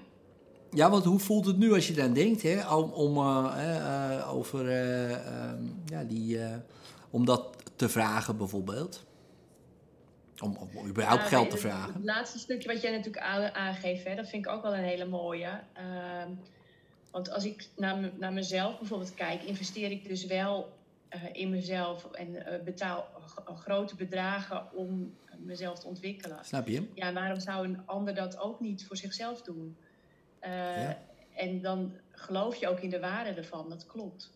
Ja, want hoe voelt het nu als je dan denkt, hè, om, om eh, eh, over eh, ehm, ja, die, om dat te vragen bijvoorbeeld? Om, om überhaupt geld te vragen? Het laatste stukje wat jij natuurlijk aan- aangeeft, hè, dat vind ik ook wel een hele mooie. Ehm, want als ik naar, naar mezelf bijvoorbeeld kijk, investeer ik dus wel in mezelf en betaal grote bedragen om mezelf te ontwikkelen. Snap je? Ja, waarom zou een ander dat ook niet voor zichzelf doen? Eh, Ja. En dan geloof je ook in de waarde ervan, dat klopt.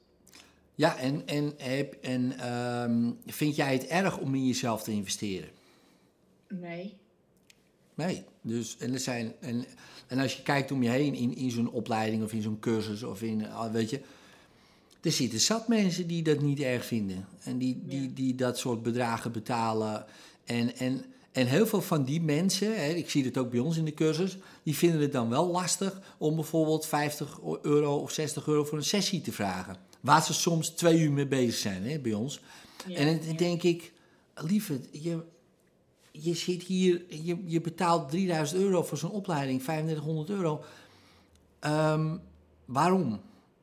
Ja, en, en, heb, en ehm, vind jij het erg om in jezelf te investeren? Nee. Nee. Dus, en, er zijn, en, en als je kijkt om je heen in, in zo'n opleiding of in zo'n cursus of in, ah, weet je, er zitten zat mensen die dat niet erg vinden. En die, die, Ja. die dat soort bedragen betalen. En, en, en heel veel van die mensen, hè, ik zie het ook bij ons in de cursus, die vinden het dan wel lastig om bijvoorbeeld 50 euro of 60 euro voor een sessie te vragen. Waar ze soms twee uur mee bezig zijn hè, bij ons. Ja, en dan ja. denk ik, lieve, je, je zit hier, je, je betaalt 3000 euro voor zo'n opleiding, 3500 euro. Ehm, waarom?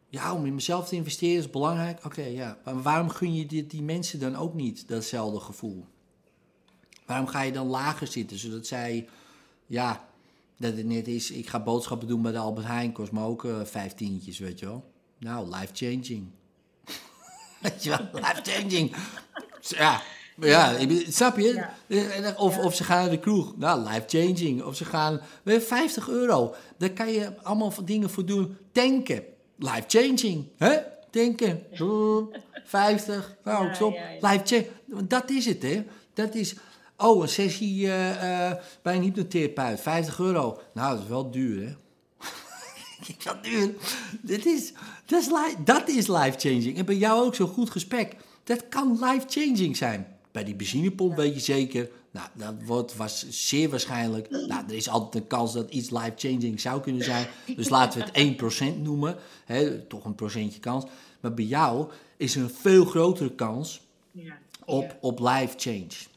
Ja, om in mezelf te investeren is belangrijk. Oké, ja. Maar waarom gun je die, die mensen dan ook niet datzelfde gevoel? Waarom ga je dan lager zitten, zodat zij, ja, dat het net is, ik ga boodschappen doen bij de Albert Heijn, kost me ook eh vijftientjes, weet je wel. Nou, life-changing. weet je wel, life-changing. Ja, maar ja, bedoel, snap je? Ja. Eh, Of, of ze gaan naar de kroeg, nou, life-changing. Of ze gaan, we hebben 50 euro, daar kan je allemaal van dingen voor doen. Tanken, life-changing. hè? Tanken, Brrr, 50, nou, Ja, stop, ja, ja. life-changing. Want Dat is het, hè. Dat is, oh, een sessie eh, eh, bij een hypnotherapeut, 50 euro. Nou, dat is wel duur, hè. Ik dat duur. Dit is, dat is, dat is life-changing. En bij jou ook zo'n goed gesprek. Dat kan life-changing zijn. Bij die benzinepomp weet je zeker. Nou, dat wordt, was zeer waarschijnlijk. Nou, er is altijd een kans dat iets life-changing zou kunnen zijn. Dus laten we het 1% noemen. Hè, toch een procentje kans. Maar bij jou is er een veel grotere kans op, op life change.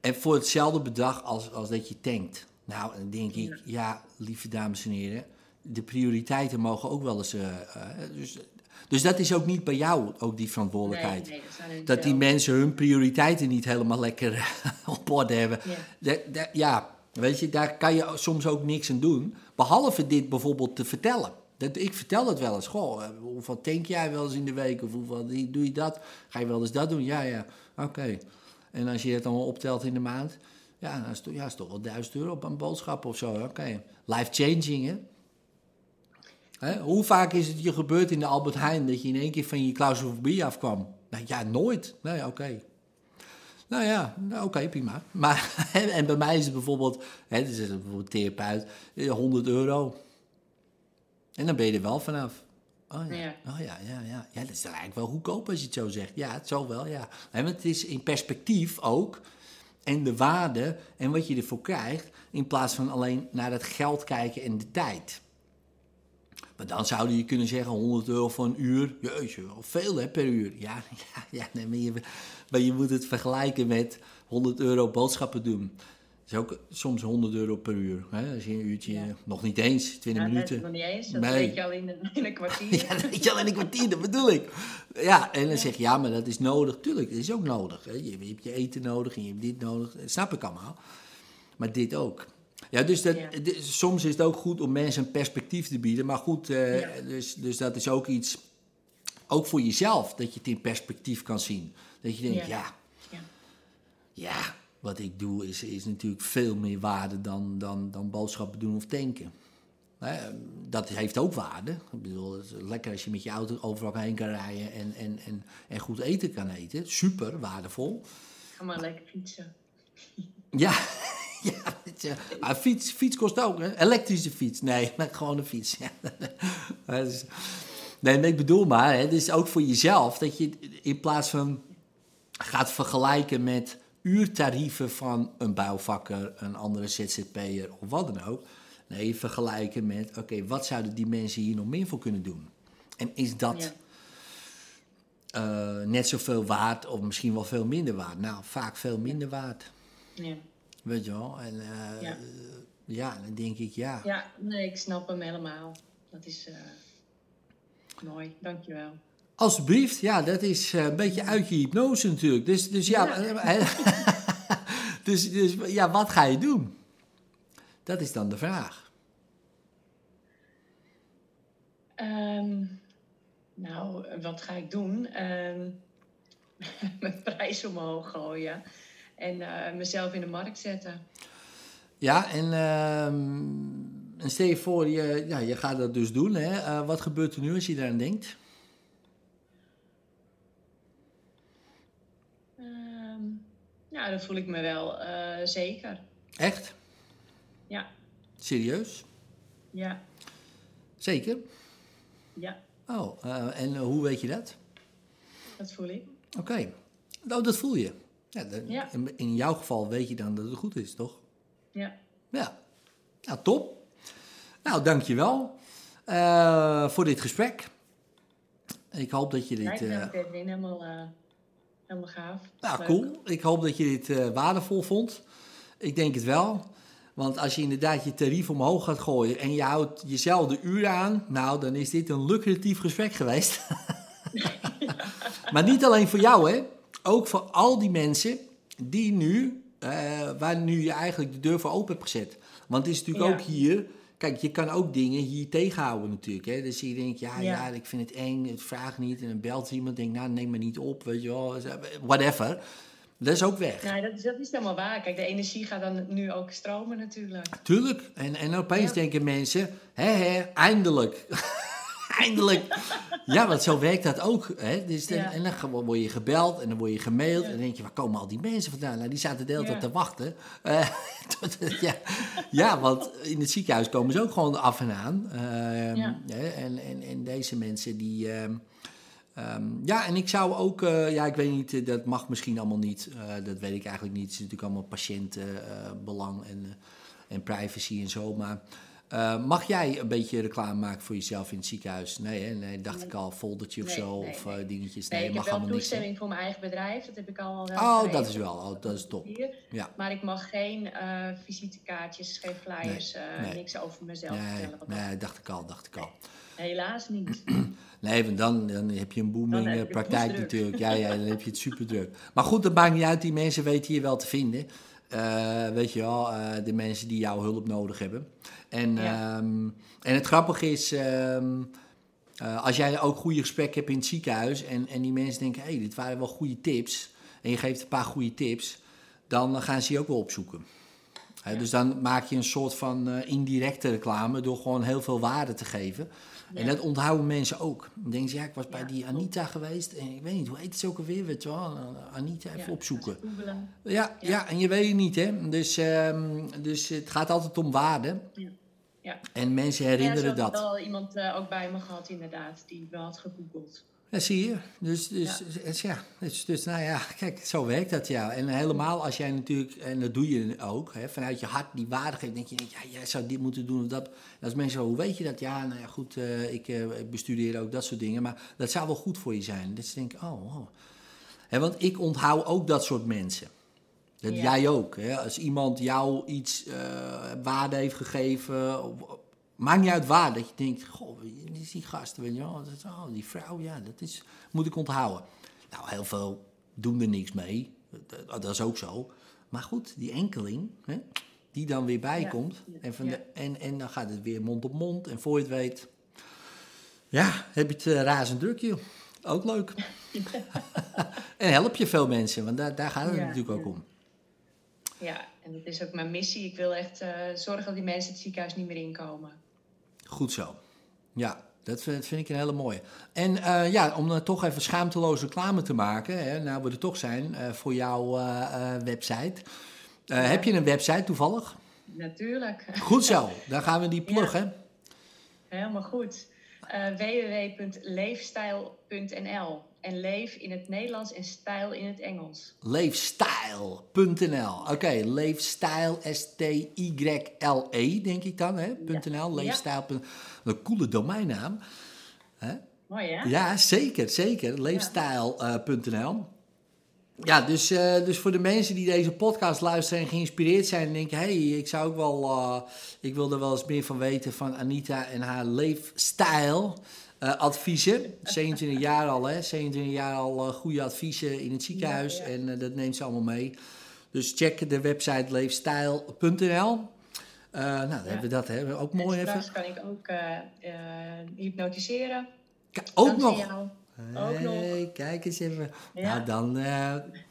En voor hetzelfde bedrag als, als dat je tankt. Nou, dan denk ik, ja, lieve dames en heren, de prioriteiten mogen ook wel eens. eh, eh, dus, dus dat is ook niet bij jou, ook die verantwoordelijkheid. Nee, nee, dat die mensen hun prioriteiten niet helemaal lekker op orde hebben. Ja. Ja, weet je, daar kan je soms ook niks aan doen. Behalve dit bijvoorbeeld te vertellen. Dat, ik vertel het wel eens. Goh, eh, hoeveel tank jij wel eens in de week? Of hoeveel doe je dat? Ga je wel eens dat doen? Ja, ja. Oké. En als je het allemaal optelt in de maand... Ja, dat is, ja, toch wel 1000 euro op een boodschap of zo. Oké. Life-changing, hè? Hè? Hoe vaak is het je gebeurd in de Albert Heijn... dat je in één keer van je claustrofobie afkwam? Nou, ja, nooit. Nee, oké. Nou ja, nou, oké, prima. Maar, en bij mij is het bijvoorbeeld, hè, dus is bijvoorbeeld therapeut, eh, 100 euro. En dan ben je er wel vanaf. Oh ja, Ja. Oh, ja, ja, ja. ja, dat is dan eigenlijk wel goedkoop als je het zo zegt. Ja, het zal wel, ja. En het is in perspectief ook. En de waarde en wat je ervoor krijgt, in plaats van alleen naar het geld kijken en de tijd. Maar dan zou je kunnen zeggen 100 euro voor een uur. Jeetje, wel veel hè, per uur. Ja, ja, ja nee, maar, je, maar je moet het vergelijken met 100 euro boodschappen doen. Dat is ook soms 100 euro per uur. Hè? Als je een uurtje, Ja. nog niet eens, 20 Ja, dat minuten. is nog niet eens. Dat Nee. weet je al in een, in een kwartier. Ja, dat weet je al in een kwartier, dat bedoel ik. Ja, en dan zeg je, ja, maar dat is nodig. Tuurlijk, dat is ook nodig. Hè? Je, je hebt je eten nodig en je hebt dit nodig. Dat snap ik allemaal. Maar dit ook. Ja, dus dat, soms is het ook goed om mensen een perspectief te bieden. Maar goed, eh, dus, dus dat is ook iets, ook voor jezelf, dat je het in perspectief kan zien. Dat je denkt, ja, Ja. Wat ik doe is, is natuurlijk veel meer waarde dan, dan, dan boodschappen doen of tanken. Dat heeft ook waarde. Ik bedoel, het is lekker als je met je auto overal heen kan rijden en, en, en, en goed eten kan eten. Super, waardevol. Ga maar lekker fietsen. Ja, ja maar fiets, fiets kost ook, hè? Elektrische fiets. Nee, maar gewoon een fiets. Ja. Nee, maar ik bedoel maar, hè, het is ook voor jezelf dat je in plaats van gaat vergelijken met uurtarieven van een bouwvakker, een andere ZZP'er of wat dan ook. Nee, vergelijken met, oké, wat zouden die mensen hier nog meer voor kunnen doen? En is dat Ja. eh, net zoveel waard of misschien wel veel minder waard? Nou, vaak veel minder waard. Ja. Weet je wel? En eh, Ja. ja. dan denk ik, ja. ja, nee, ik snap hem helemaal. Dat is eh, mooi, dankjewel. Alsjeblieft, ja, dat is eh, een beetje uit je hypnose natuurlijk. Dus, dus ja, Ja. dus, dus ja, wat ga je doen? Dat is dan de vraag. Ehm, nou, wat ga ik doen? Ehm, mijn prijs omhoog gooien. En eh, mezelf in de markt zetten. Ja, en, en stel je voor, je, ja, je gaat dat dus doen. Hè? Eh, wat gebeurt er nu als je daaraan denkt? Ja, dan voel ik me wel eh, zeker. Echt? Ja, Serieus? ja, Zeker? ja, Oh, eh, en eh, hoe weet je dat? dat voel ik. Oké. Nou, dat voel je. Ja, Ja. In, in jouw geval weet je dan dat het goed is, toch? Ja, Ja. Nou, top. Nou, dankjewel eh voor dit gesprek. Ik hoop dat je dit... Me eh, ook Edwin, helemaal, helemaal gaaf. Nou, Leuk. cool. Ik hoop dat je dit eh, waardevol vond. Ik denk het wel. Want als je inderdaad je tarief omhoog gaat gooien en je houdt jezelf de uren aan, nou, dan is dit een lucratief gesprek geweest. maar niet alleen voor jou, hè. Ook voor al die mensen die nu, eh, waar nu je eigenlijk de deur voor open hebt gezet. Want het is natuurlijk Ja. ook hier, kijk, je kan ook dingen hier tegenhouden natuurlijk, hè. Dus je denkt, ja, ja, Ja. ik vind het eng, het vraagt niet. En dan belt iemand, denkt, nou, neem me niet op, weet je wel. Whatever. Dat is ook weg. Nee, dat is, dat is helemaal waar. Kijk, de energie gaat dan nu ook stromen natuurlijk. Tuurlijk. En, en opeens Ja. denken mensen, hè, hè, eindelijk. eindelijk. Ja, want zo werkt dat ook. Hè? Dus dan, Ja. En dan word je gebeld en dan word je gemaild. Ja. En dan denk je, waar komen al die mensen vandaan? Nou, die zaten de hele tijd te wachten. Eh, tot- ja. ja, want in het ziekenhuis komen ze ook gewoon af en aan. Ehm, en, en, en deze mensen die... ehm, ehm, ja, en ik zou ook, eh, ja, ik weet niet, eh, dat mag misschien allemaal niet. Dat weet ik eigenlijk niet. Het is natuurlijk allemaal patiëntenbelang en, en privacy en zo. Maar eh, mag jij een beetje reclame maken voor jezelf in het ziekenhuis? Nee, hè? nee dacht ik al, foldertje of Nee, zo, nee, of eh, dingetjes. Nee, Nee, ik heb mag wel toestemming voor mijn eigen bedrijf. Dat heb ik al wel Oh, dat is wel, oh, dat is top. Hier. Ja. Maar ik mag geen eh, visitekaartjes, geen flyers, niks over mezelf vertellen. nee, dacht ik al, dacht ik al. Helaas niet. Nee, want dan, dan heb je een booming je praktijk natuurlijk. Ja, ja, dan heb je het super druk. Maar goed, dat maakt niet uit. Die mensen weten je wel te vinden. Eh, weet je wel, eh, de mensen die jouw hulp nodig hebben. En, Ja. ehm, en het grappige is, ehm, eh, als jij ook goede gesprekken hebt in het ziekenhuis... en, en die mensen denken, hé, hey, dit waren wel goede tips... en je geeft een paar goede tips... dan gaan ze je ook wel opzoeken. Dus dan maak je een soort van indirecte reclame... door gewoon heel veel waarde te geven... En dat onthouden mensen ook. Dan denken ze, ja, ik was bij die Anita geweest en ik weet niet, hoe heet ze ook alweer, weet je wel? Anita, even opzoeken. Ja, ja. En je weet het niet, hè. Dus, ehm, dus het gaat altijd om waarde. Ja. Ja. En mensen herinneren zo had dat. wel iemand eh, ook bij me gehad, inderdaad, die wel had gegoogeld. Ja, zie je. Dus, dus, dus ja, dus, dus nou ja, kijk, zo werkt dat ja. En helemaal als jij natuurlijk, en dat doe je ook, hè, vanuit je hart die waarde geeft, denk je, ja, jij zou dit moeten doen of dat. Als mensen zo, hoe weet je dat? Ja, nou ja, goed, eh, ik eh, bestudeer ook dat soort dingen, maar dat zou wel goed voor je zijn. Dat ze denken, oh, oh. Hè, want ik onthoud ook dat soort mensen. Dat Ja. jij ook. Hè? Als iemand jou iets eh, waarde heeft gegeven, of- maakt niet uit waar, dat je denkt, goh, die gast, weet je wel? Dat oh, die vrouw, ja, dat is, moet ik onthouden. Nou, heel veel doen er niks mee, dat, dat is ook zo. Maar goed, die enkeling, hè, die dan weer bijkomt, Ja. en, van de, en, en dan gaat het weer mond op mond, en voor je het weet, ja, heb je het eh, razend druk, joh. Ook leuk. en help je veel mensen, want daar, daar gaat het Ja, natuurlijk ook om. Ja, en dat is ook mijn missie. Ik wil echt eh, zorgen dat die mensen het ziekenhuis niet meer inkomen. Goed zo. Ja, dat vind, dat vind ik een hele mooie. En eh, ja, om dan toch even schaamteloos reclame te maken, hè, nou we er toch zijn, eh, voor jouw eh, eh, website. Eh, Heb je een website toevallig? Natuurlijk, Goed zo, dan gaan we die pluggen. helemaal goed. Eh www.leefstijl.nl En leef in het Nederlands en stijl in het Engels. Leefstyle.nl. Oké, leefstyle, S-T-Y-L-E, denk ik dan, hè? .nl, leefstyle. Een coole domeinnaam. Mooi hè? Ja, zeker, zeker. Leefstyle.nl. Ja, dus, eh, dus voor de mensen die deze podcast luisteren en geïnspireerd zijn en denken: hé, hey, ik zou ook wel, eh, ik wil er wel eens meer van weten van Anita en haar leefstijl. Eh, adviezen. 27 jaar al, hè? 27 jaar al eh, goede adviezen in het ziekenhuis Ja, ja. en eh, dat neemt ze allemaal mee. Dus check de website leefstijl.nl. Nou, dan hebben we dat hè. ook mooi en even. straks kan ik ook hypnotiseren. Ook nog. Ook nog. Kijk eens even. Ja. Nou, dan,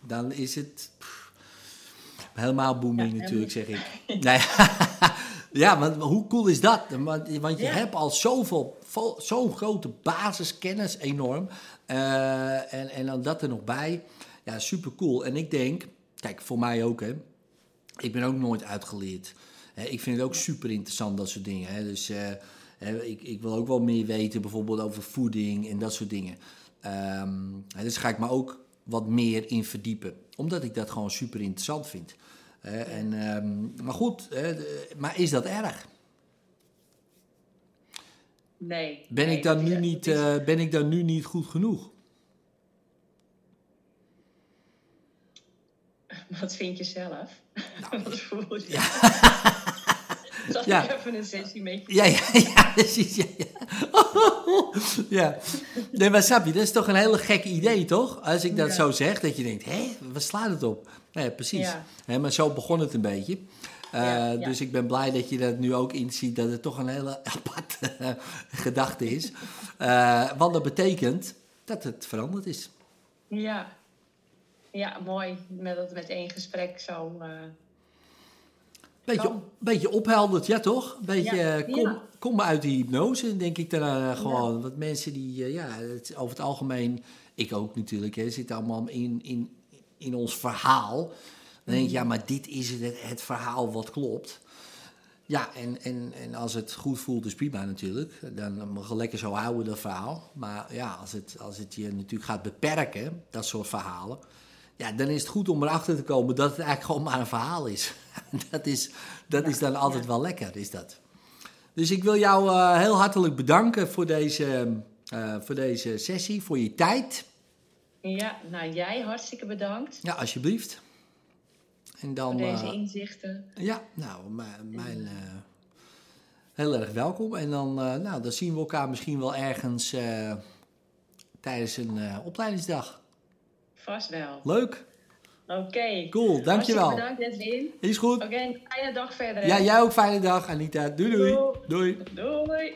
dan is het pff, helemaal booming natuurlijk, zeg ik. Nee, ja, want hoe cool is dat? Want, want je Ja. hebt al zoveel, zo'n grote basiskennis, enorm. Eh, en, en dan dat er nog bij. Ja, super cool. En ik denk, kijk, voor mij ook, hè. Ik ben ook nooit uitgeleerd. Hè, ik vind het ook super interessant, dat soort dingen. Hè. Dus eh, hè, ik, ik wil ook wel meer weten, bijvoorbeeld over voeding en dat soort dingen. Hè, dus ga ik me ook wat meer in verdiepen, omdat ik dat gewoon super interessant vind. En, ehm, maar goed, maar is dat erg? Nee. Ben, nee, ik dan nu is- niet, is- eh, ben ik dan nu niet goed genoeg? Wat vind je zelf? Wat voel je? Zal Ja. ik even een sessie met je? Ja, ja, ja, precies. Ja, ja. ja. Nee, maar snap je, dat is toch een hele gek idee, toch? Als ik dat Ja. zo zeg, dat je denkt, hé, waar slaat het op? Nee, precies. Ja. Maar zo begon het een beetje. Eh, Ja, ja. Dus ik ben blij dat je dat nu ook inziet, dat het toch een hele aparte gedachte is. Eh, want dat betekent dat het veranderd is. Ja. Ja, mooi. Met dat met één gesprek zo. eh, Beetje, beetje ophelderd, ja toch? Beetje, Ja, kom, kom uit die hypnose, denk ik daarna gewoon. Want mensen die, ja, het, over het algemeen, ik ook natuurlijk, hè, zitten allemaal in, in, in ons verhaal. Dan denk je, ja, maar dit is het, het verhaal wat klopt. Ja, en, en, en als het goed voelt, is prima natuurlijk. Dan mag je lekker zo houden, dat verhaal. Maar ja, als het, als het je natuurlijk gaat beperken, dat soort verhalen... Ja, dan is het goed om erachter te komen dat het eigenlijk gewoon maar een verhaal is. dat is, dat is dan altijd wel lekker, is dat. Dus ik wil jou eh, heel hartelijk bedanken voor deze, eh, voor deze sessie, voor je tijd. Ja, nou jij hartstikke bedankt Ja, alsjeblieft. En dan... voor deze eh, inzichten. Ja, nou, mijn, eh, heel erg welkom. En dan, eh, nou, dan zien we elkaar misschien wel ergens tijdens een opleidingsdag. Vast wel. Leuk, Oké. cool, dankjewel. Hartstikke bedankt, Edwin. Is goed. Oké, fijne dag verder. hè? Ja, jij ook fijne dag, Anita. Doei doei. Doei. Doei. Doei.